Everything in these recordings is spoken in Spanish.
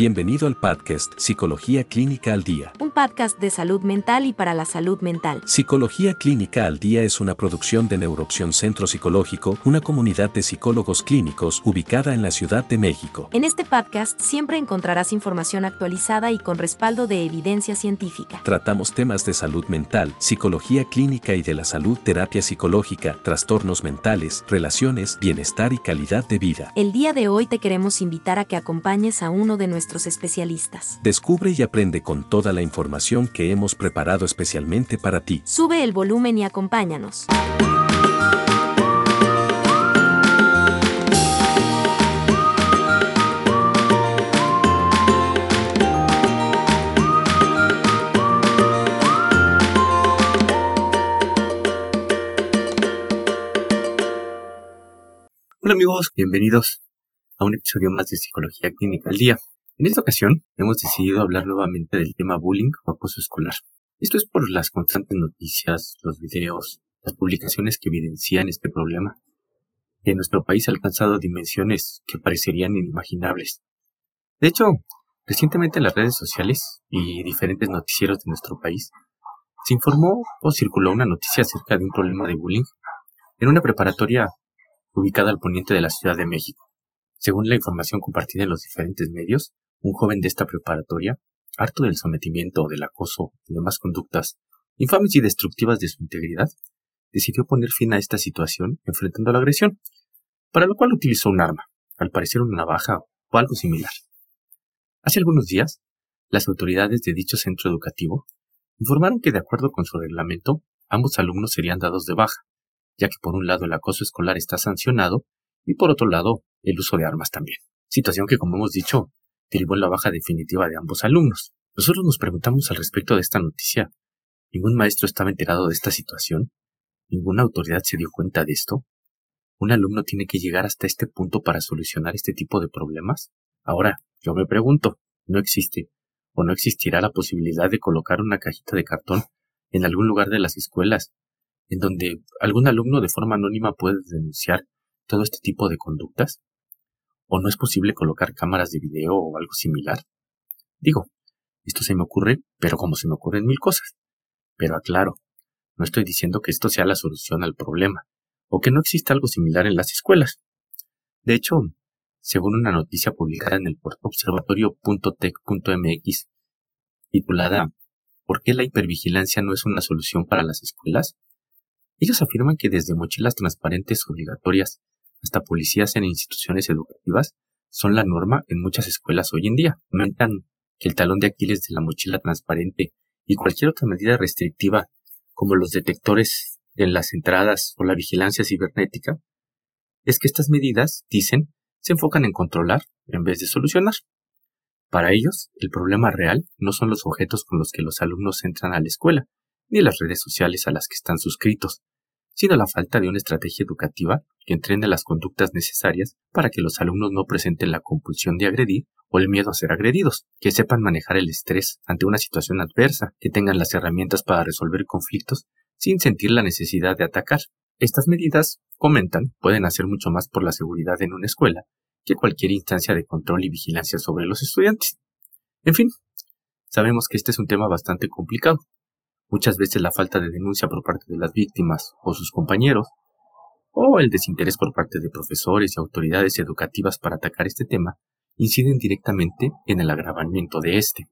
Bienvenido al podcast Psicología Clínica al Día. Un podcast de salud mental y para la salud mental. Psicología Clínica al Día es una producción de Neuroopción Centro Psicológico, una comunidad de psicólogos clínicos ubicada en la Ciudad de México. En este podcast siempre encontrarás información actualizada y con respaldo de evidencia científica. Tratamos temas de salud mental, psicología clínica y de la salud, terapia psicológica, trastornos mentales, relaciones, bienestar y calidad de vida. El día de hoy te queremos invitar a que acompañes a uno de nuestros especialistas. Descubre y aprende con toda la información que hemos preparado especialmente para ti. Sube el volumen y acompáñanos. Hola amigos, bienvenidos a un episodio más de Psicología Clínica al Día. En esta ocasión hemos decidido hablar nuevamente del tema bullying o acoso escolar. Esto es por las constantes noticias, los videos, las publicaciones que evidencian este problema, que en nuestro país ha alcanzado dimensiones que parecerían inimaginables. De hecho, recientemente en las redes sociales y diferentes noticieros de nuestro país, se informó o circuló una noticia acerca de un problema de bullying en una preparatoria ubicada al poniente de la Ciudad de México. Según la información compartida en los diferentes medios, un joven de esta preparatoria, harto del sometimiento, del acoso y demás conductas infames y destructivas de su integridad, decidió poner fin a esta situación enfrentando la agresión, para lo cual utilizó un arma, al parecer una navaja o algo similar. Hace algunos días, las autoridades de dicho centro educativo informaron que de acuerdo con su reglamento, ambos alumnos serían dados de baja, ya que por un lado el acoso escolar está sancionado y por otro lado el uso de armas también. Situación que, como hemos dicho, derivó en la baja definitiva de ambos alumnos. Nosotros nos preguntamos al respecto de esta noticia. ¿Ningún maestro estaba enterado de esta situación? ¿Ninguna autoridad se dio cuenta de esto? ¿Un alumno tiene que llegar hasta este punto para solucionar este tipo de problemas? Ahora, yo me pregunto, ¿no existe o no existirá la posibilidad de colocar una cajita de cartón en algún lugar de las escuelas en donde algún alumno de forma anónima puede denunciar todo este tipo de conductas? ¿O no es posible colocar cámaras de video o algo similar? Digo, esto se me ocurre, pero como se me ocurren mil cosas. Pero aclaro, no estoy diciendo que esto sea la solución al problema, o que no exista algo similar en las escuelas. De hecho, según una noticia publicada en el observatorio.tech.mx, titulada ¿Por qué la hipervigilancia no es una solución para las escuelas? Ellos afirman que desde mochilas transparentes obligatorias hasta policías en instituciones educativas son la norma en muchas escuelas hoy en día. Comentan que el talón de Aquiles de la mochila transparente y cualquier otra medida restrictiva, como los detectores en las entradas o la vigilancia cibernética, es que estas medidas, dicen, se enfocan en controlar en vez de solucionar. Para ellos, el problema real no son los objetos con los que los alumnos entran a la escuela, ni las redes sociales a las que están suscritos, sino la falta de una estrategia educativa que entrene las conductas necesarias para que los alumnos no presenten la compulsión de agredir o el miedo a ser agredidos, que sepan manejar el estrés ante una situación adversa, que tengan las herramientas para resolver conflictos sin sentir la necesidad de atacar. Estas medidas, comentan, pueden hacer mucho más por la seguridad en una escuela que cualquier instancia de control y vigilancia sobre los estudiantes. En fin, sabemos que este es un tema bastante complicado, Muchas veces la falta de denuncia por parte de las víctimas o sus compañeros, o el desinterés por parte de profesores y autoridades educativas para atacar este tema, inciden directamente en el agravamiento de este.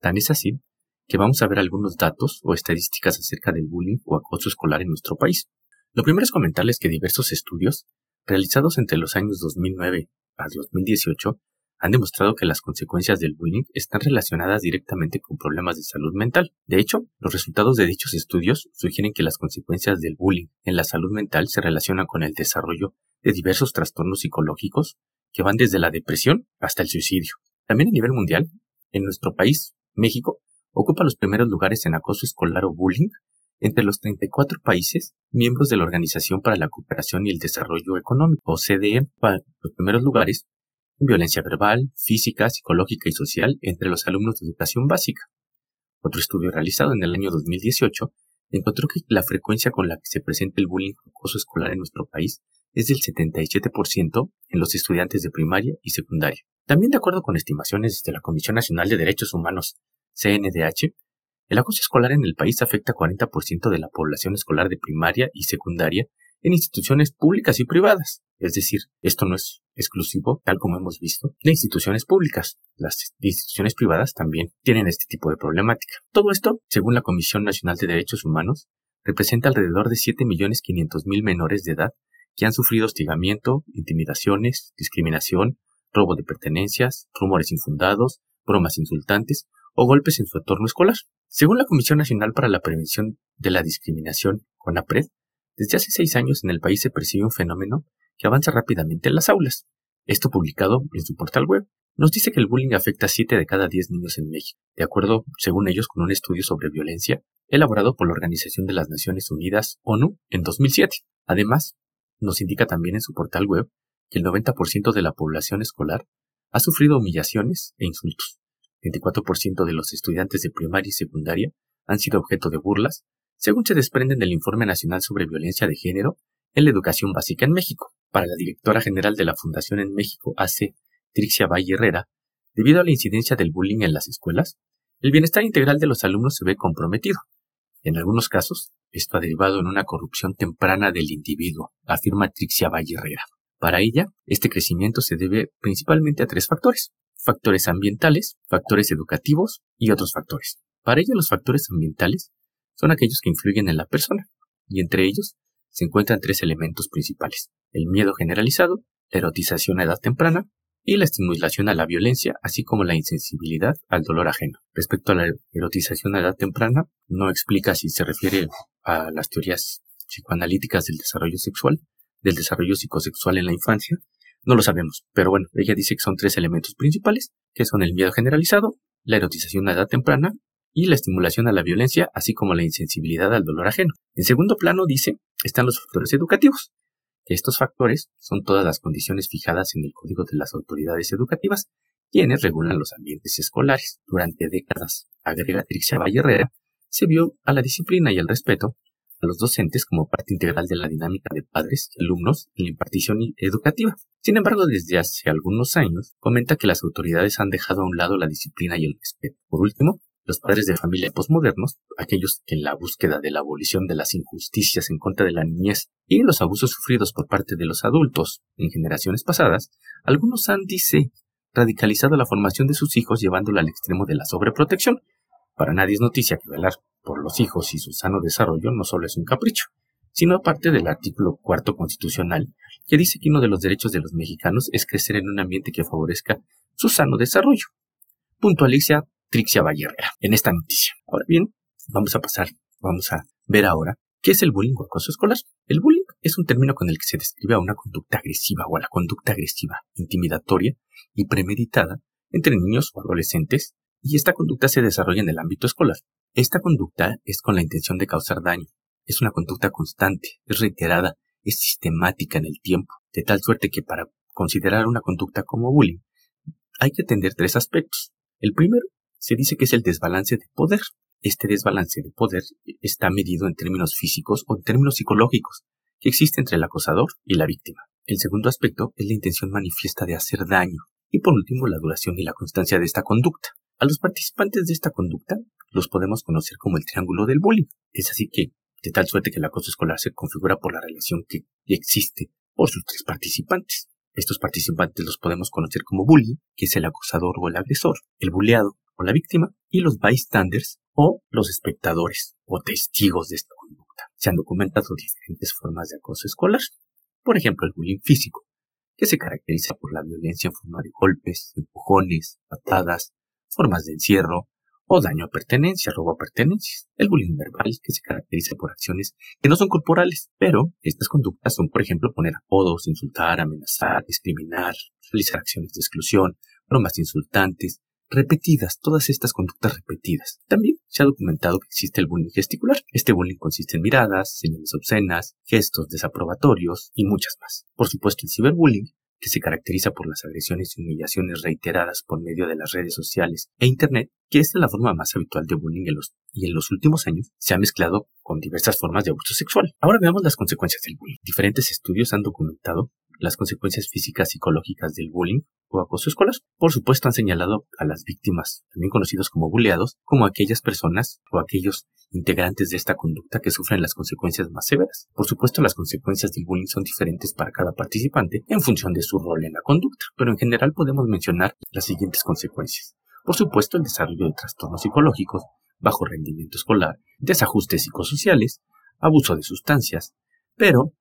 Tan es así que vamos a ver algunos datos o estadísticas acerca del bullying o acoso escolar en nuestro país. Lo primero es comentarles que diversos estudios, realizados entre los años 2009 a 2018, han demostrado que las consecuencias del bullying están relacionadas directamente con problemas de salud mental. De hecho, los resultados de dichos estudios sugieren que las consecuencias del bullying en la salud mental se relacionan con el desarrollo de diversos trastornos psicológicos que van desde la depresión hasta el suicidio. También a nivel mundial, en nuestro país, México, ocupa los primeros lugares en acoso escolar o bullying entre los 34 países miembros de la Organización para la Cooperación y el Desarrollo Económico, OCDE. Los primeros lugares violencia verbal, física, psicológica y social entre los alumnos de educación básica. Otro estudio realizado en el año 2018 encontró que la frecuencia con la que se presenta el bullying o acoso escolar en nuestro país es del 77% en los estudiantes de primaria y secundaria, También de acuerdo con estimaciones de la Comisión Nacional de Derechos Humanos, CNDH, el acoso escolar en el país afecta a 40% de la población escolar de primaria y secundaria en instituciones públicas y privadas. Es decir, esto no es exclusivo, tal como hemos visto, de instituciones públicas. Las instituciones privadas también tienen este tipo de problemática. Todo esto, según la Comisión Nacional de Derechos Humanos, representa alrededor de 7.500.000 menores de edad que han sufrido hostigamiento, intimidaciones, discriminación, robo de pertenencias, rumores infundados, bromas insultantes o golpes en su entorno escolar. Según la Comisión Nacional para la Prevención de la Discriminación, CONAPRED, desde hace seis años en el país se percibe un fenómeno que avanza rápidamente en las aulas. Esto publicado en su portal web nos dice que el bullying afecta a 7 de cada 10 niños en México, de acuerdo, según ellos, con un estudio sobre violencia elaborado por la Organización de las Naciones Unidas, ONU, en 2007. Además, nos indica también en su portal web que el 90% de la población escolar ha sufrido humillaciones e insultos. 24% de los estudiantes de primaria y secundaria han sido objeto de burlas, según se desprenden del Informe Nacional sobre Violencia de Género en la Educación Básica en México. Para la directora general de la Fundación en México, AC, Trixia Valle Herrera, debido a la incidencia del bullying en las escuelas, el bienestar integral de los alumnos se ve comprometido. En algunos casos, esto ha derivado en una corrupción temprana del individuo, afirma Trixia Valle Herrera. Para ella, este crecimiento se debe principalmente a tres factores. Factores ambientales, factores educativos y otros factores. Para ella los factores ambientales son aquellos que influyen en la persona, y entre ellos se encuentran tres elementos principales. El miedo generalizado, la erotización a edad temprana y la estimulación a la violencia, así como la insensibilidad al dolor ajeno. Respecto a la erotización a edad temprana, no explica si se refiere a las teorías psicoanalíticas del desarrollo sexual, del desarrollo psicosexual en la infancia, no lo sabemos, pero bueno, ella dice que son tres elementos principales, que son el miedo generalizado, la erotización a edad temprana y la estimulación a la violencia, así como la insensibilidad al dolor ajeno. En segundo plano dice, están los factores educativos, estos factores son todas las condiciones fijadas en el Código de las Autoridades Educativas, quienes regulan los ambientes escolares. Durante décadas, agrega Trixia Valle se vio a la disciplina y el respeto a los docentes como parte integral de la dinámica de padres y alumnos en la impartición educativa. Sin embargo, desde hace algunos años, comenta que las autoridades han dejado a un lado la disciplina y el respeto. Por último, los padres de familia posmodernos, aquellos que en la búsqueda de la abolición de las injusticias en contra de la niñez y los abusos sufridos por parte de los adultos en generaciones pasadas, algunos han, dice, radicalizado la formación de sus hijos llevándola al extremo de la sobreprotección. Para nadie es noticia que velar por los hijos y su sano desarrollo no solo es un capricho, sino parte del artículo cuarto constitucional, que dice que uno de los derechos de los mexicanos es crecer en un ambiente que favorezca su sano desarrollo. Puntualiza Trixia Vallerra en esta noticia. Ahora bien, vamos a pasar, vamos a ver ahora qué es el bullying o acoso escolar. El bullying es un término con el que se describe a una conducta agresiva o a la conducta agresiva, intimidatoria y premeditada entre niños o adolescentes, y esta conducta se desarrolla en el ámbito escolar. Esta conducta es con la intención de causar daño. Es una conducta constante, es reiterada, es sistemática en el tiempo, de tal suerte que para considerar una conducta como bullying hay que atender tres aspectos. El primero se dice que es el desbalance de poder. Este desbalance de poder está medido en términos físicos o en términos psicológicos que existe entre el acosador y la víctima. El segundo aspecto es la intención manifiesta de hacer daño. Y por último, la duración y la constancia de esta conducta. A los participantes de esta conducta los podemos conocer como el triángulo del bullying. Es así que, de tal suerte que el acoso escolar se configura por la relación que existe por sus tres participantes. Estos participantes los podemos conocer como bully, que es el acosador o el agresor, el bulleado, o la víctima, y los bystanders o los espectadores o testigos de esta conducta. Se han documentado diferentes formas de acoso escolar. Por ejemplo, el bullying físico, que se caracteriza por la violencia en forma de golpes, empujones, patadas, formas de encierro o daño a pertenencia, robo a pertenencias. El bullying verbal, que se caracteriza por acciones que no son corporales, pero estas conductas son, por ejemplo, poner apodos, insultar, amenazar, discriminar, realizar acciones de exclusión, bromas insultantes, repetidas, todas estas conductas repetidas. También se ha documentado que existe el bullying gesticular. Este bullying consiste en miradas, señales obscenas, gestos desaprobatorios y muchas más. Por supuesto, el ciberbullying, que se caracteriza por las agresiones y humillaciones reiteradas por medio de las redes sociales e Internet, que es la forma más habitual de bullying y en los últimos años se ha mezclado con diversas formas de abuso sexual. Ahora veamos las consecuencias del bullying. Diferentes estudios han documentado las consecuencias físicas psicológicas del bullying o acoso escolar. Por supuesto, han señalado a las víctimas, también conocidos como bulleados, como aquellas personas o aquellos integrantes de esta conducta que sufren las consecuencias más severas. Por supuesto, las consecuencias del bullying son diferentes para cada participante en función de su rol en la conducta, pero en general podemos mencionar las siguientes consecuencias. Por supuesto, el desarrollo de trastornos psicológicos, bajo rendimiento escolar, desajustes psicosociales, abuso de sustancias, pero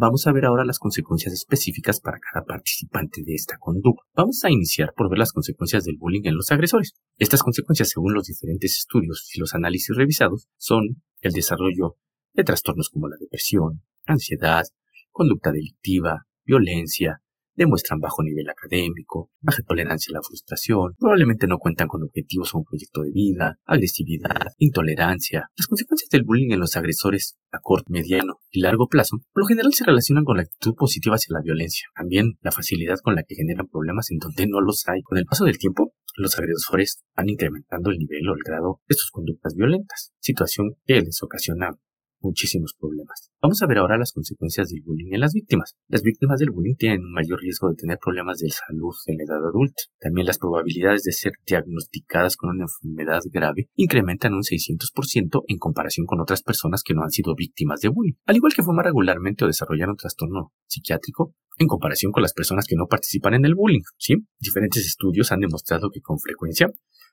Vamos a ver ahora las consecuencias específicas para cada participante de esta conducta. Vamos a iniciar por ver las consecuencias del bullying en los agresores. Estas consecuencias, según los diferentes estudios y los análisis revisados, son el desarrollo de trastornos como la depresión, ansiedad, conducta delictiva, violencia, demuestran bajo nivel académico, baja tolerancia a la frustración, probablemente no cuentan con objetivos o un proyecto de vida, agresividad, intolerancia. Las consecuencias del bullying en los agresores a corto, mediano y largo plazo, por lo general se relacionan con la actitud positiva hacia la violencia, también la facilidad con la que generan problemas en donde no los hay. Con el paso del tiempo, los agresores van incrementando el nivel o el grado de sus conductas violentas, situación que les ocasiona muchísimos problemas. Vamos a ver ahora las consecuencias del bullying en las víctimas. Las víctimas del bullying tienen un mayor riesgo de tener problemas de salud en la edad adulta. También las probabilidades de ser diagnosticadas con una enfermedad grave incrementan un 600% en comparación con otras personas que no han sido víctimas de bullying. Al igual que fumar regularmente o desarrollar un trastorno psiquiátrico, en comparación con las personas que no participan en el bullying. ¿sí? Diferentes estudios han demostrado que con frecuencia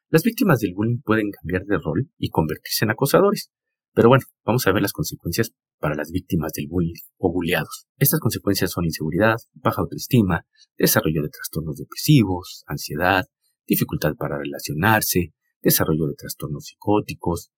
las víctimas del bullying pueden cambiar de rol y convertirse en acosadores. Pero bueno, vamos a ver las consecuencias para las víctimas del bullying o bulleados. Estas consecuencias son inseguridad, baja autoestima, desarrollo de trastornos depresivos, ansiedad, dificultad para relacionarse, desarrollo de trastornos psicóticos,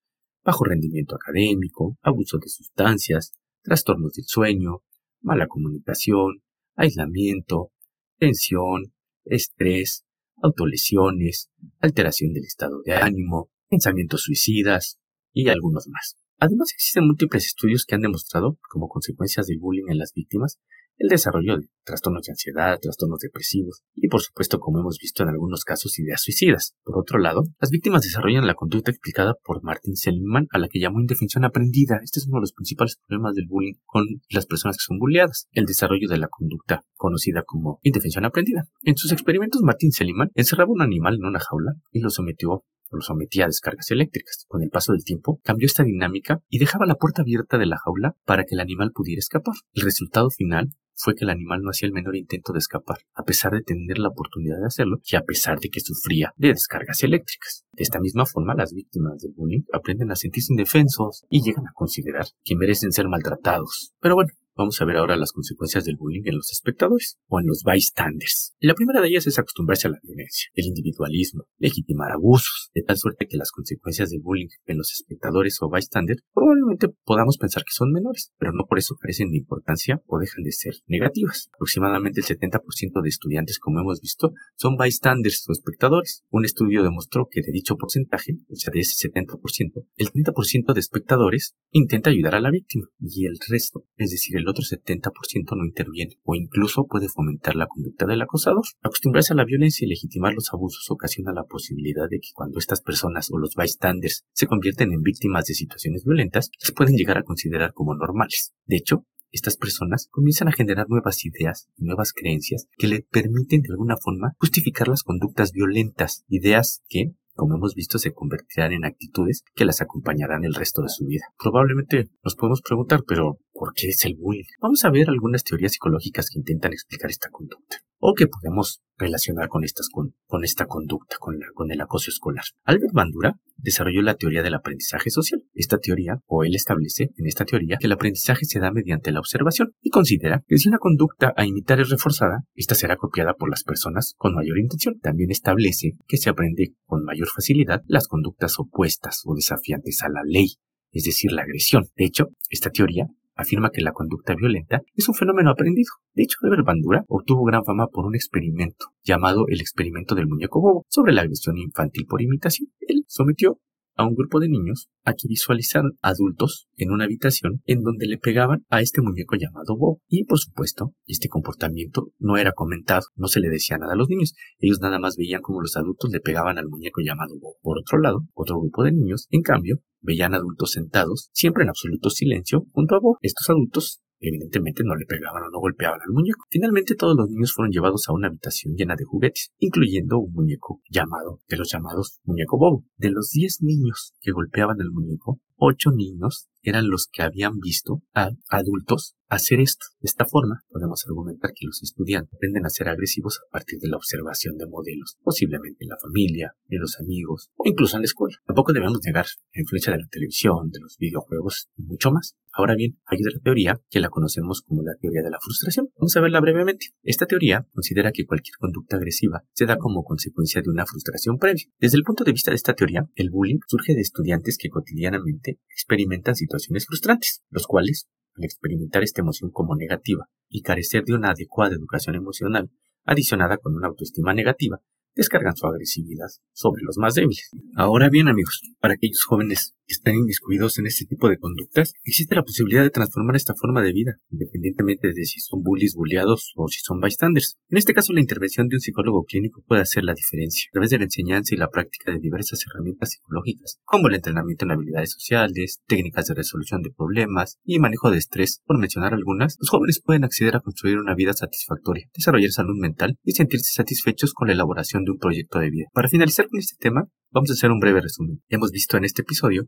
bajo rendimiento académico, abuso de sustancias, trastornos del sueño, mala comunicación, aislamiento, tensión, estrés, autolesiones, alteración del estado de ánimo, pensamientos suicidas y algunos más. Además, existen múltiples estudios que han demostrado, como consecuencias del bullying en las víctimas, el desarrollo de trastornos de ansiedad, trastornos depresivos y, por supuesto, como hemos visto en algunos casos, ideas suicidas. Por otro lado, las víctimas desarrollan la conducta explicada por Martin Seligman, a la que llamó indefensión aprendida. Este es uno de los principales problemas del bullying con las personas que son bulleadas, el desarrollo de la conducta conocida como indefensión aprendida. En sus experimentos, Martin Seligman encerraba un animal en una jaula y lo sometió lo sometía a descargas eléctricas. Con el paso del tiempo, cambió esta dinámica y dejaba la puerta abierta de la jaula para que el animal pudiera escapar. El resultado final fue que el animal no hacía el menor intento de escapar, a pesar de tener la oportunidad de hacerlo y a pesar de que sufría de descargas eléctricas. De esta misma forma, las víctimas del bullying aprenden a sentirse indefensos y llegan a considerar que merecen ser maltratados. Pero bueno, Vamos a ver ahora las consecuencias del bullying en los espectadores o en los bystanders. La primera de ellas es acostumbrarse a la violencia, el individualismo, legitimar abusos, de tal suerte que las consecuencias del bullying en los espectadores o bystanders probablemente podamos pensar que son menores, pero no por eso carecen de importancia o dejan de ser negativas. Aproximadamente el 70% de estudiantes, como hemos visto, son bystanders o espectadores. Un estudio demostró que de dicho porcentaje, o sea, de ese 70%, el 30% de espectadores intenta ayudar a la víctima y el resto, es decir, el otro 70% no interviene o incluso puede fomentar la conducta del acosador. Acostumbrarse a la violencia y legitimar los abusos ocasiona la posibilidad de que cuando estas personas o los bystanders se convierten en víctimas de situaciones violentas, las pueden llegar a considerar como normales. De hecho, estas personas comienzan a generar nuevas ideas y nuevas creencias que le permiten de alguna forma justificar las conductas violentas, ideas que, como hemos visto, se convertirán en actitudes que las acompañarán el resto de su vida. Probablemente nos podemos preguntar, pero ¿por qué es el bullying? Vamos a ver algunas teorías psicológicas que intentan explicar esta conducta o que podemos relacionar con, esta conducta, con el acoso escolar. Albert Bandura desarrolló la teoría del aprendizaje social. Esta teoría, o él establece en esta teoría, que el aprendizaje se da mediante la observación y considera que si una conducta a imitar es reforzada, esta será copiada por las personas con mayor intención. También establece que se aprende con mayor facilidad las conductas opuestas o desafiantes a la ley, es decir, la agresión. De hecho, esta teoría afirma que la conducta violenta es un fenómeno aprendido. De hecho, Albert Bandura obtuvo gran fama por un experimento llamado el experimento del muñeco bobo sobre la agresión infantil por imitación. Él sometió a un grupo de niños a que visualizaran adultos en una habitación en donde le pegaban a este muñeco llamado Bob. Y por supuesto, este comportamiento no era comentado, no se le decía nada a los niños. Ellos nada más veían como los adultos le pegaban al muñeco llamado Bob. Por otro lado, otro grupo de niños, en cambio, veían adultos sentados, siempre en absoluto silencio, junto a Bob. Estos adultos Evidentemente no le pegaban o no golpeaban al muñeco. Finalmente todos los niños fueron llevados a una habitación llena de juguetes, incluyendo un muñeco llamado, de los llamados muñeco bobo. De los 10 niños que golpeaban al muñeco, ocho niños eran los que habían visto a adultos hacer esto. De esta forma, podemos argumentar que los estudiantes aprenden a ser agresivos a partir de la observación de modelos, posiblemente en la familia, en los amigos o incluso en la escuela. Tampoco debemos negar la influencia de la televisión, de los videojuegos y mucho más. Ahora bien, hay otra teoría que la conocemos como la teoría de la frustración. Vamos a verla brevemente. Esta teoría considera que cualquier conducta agresiva se da como consecuencia de una frustración previa. Desde el punto de vista de esta teoría, el bullying surge de estudiantes que cotidianamente experimentan situaciones frustrantes, los cuales, al experimentar esta emoción como negativa y carecer de una adecuada educación emocional, adicionada con una autoestima negativa, descargan su agresividad sobre los más débiles. Ahora bien, amigos, para aquellos jóvenes están inmiscuidos en este tipo de conductas, existe la posibilidad de transformar esta forma de vida, independientemente de si son bullies, bulliados o si son bystanders. En este caso, la intervención de un psicólogo clínico puede hacer la diferencia, a través de la enseñanza y la práctica de diversas herramientas psicológicas, como el entrenamiento en habilidades sociales, técnicas de resolución de problemas y manejo de estrés, por mencionar algunas, los jóvenes pueden acceder a construir una vida satisfactoria, desarrollar salud mental y sentirse satisfechos con la elaboración de un proyecto de vida. Para finalizar con este tema, vamos a hacer un breve resumen. Hemos visto en este episodio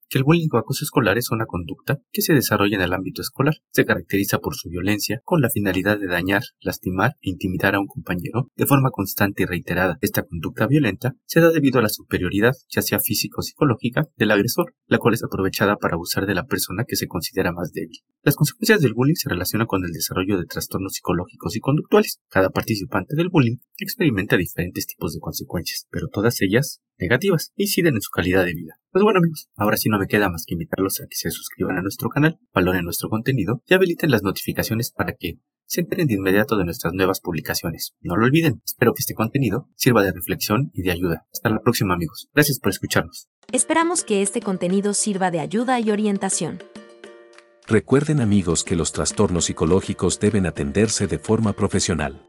que el bullying o acoso escolar es una conducta que se desarrolla en el ámbito escolar. Se caracteriza por su violencia con la finalidad de dañar, lastimar e intimidar a un compañero de forma constante y reiterada. Esta conducta violenta se da debido a la superioridad, ya sea física o psicológica, del agresor, la cual es aprovechada para abusar de la persona que se considera más débil. Las consecuencias del bullying se relacionan con el desarrollo de trastornos psicológicos y conductuales. Cada participante del bullying experimenta diferentes tipos de consecuencias, pero todas ellas negativas inciden en su calidad de vida. Pues bueno amigos, ahora sí no me queda más que invitarlos a que se suscriban a nuestro canal, valoren nuestro contenido y habiliten las notificaciones para que se enteren de inmediato de nuestras nuevas publicaciones. No lo olviden, espero que este contenido sirva de reflexión y de ayuda. Hasta la próxima amigos. Gracias por escucharnos. Esperamos que este contenido sirva de ayuda y orientación. Recuerden amigos que los trastornos psicológicos deben atenderse de forma profesional.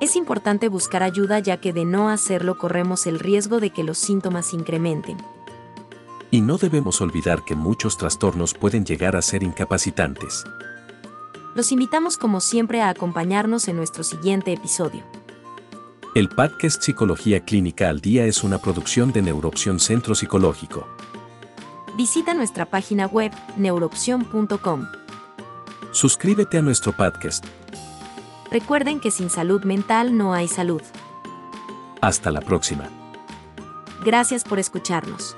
Es importante buscar ayuda ya que de no hacerlo corremos el riesgo de que los síntomas incrementen. Y no debemos olvidar que muchos trastornos pueden llegar a ser incapacitantes. Los invitamos como siempre a acompañarnos en nuestro siguiente episodio. El podcast Psicología Clínica al Día es una producción de Neuroopción Centro Psicológico. Visita nuestra página web neuroopción.com. Suscríbete a nuestro podcast. Recuerden que sin salud mental no hay salud. Hasta la próxima. Gracias por escucharnos.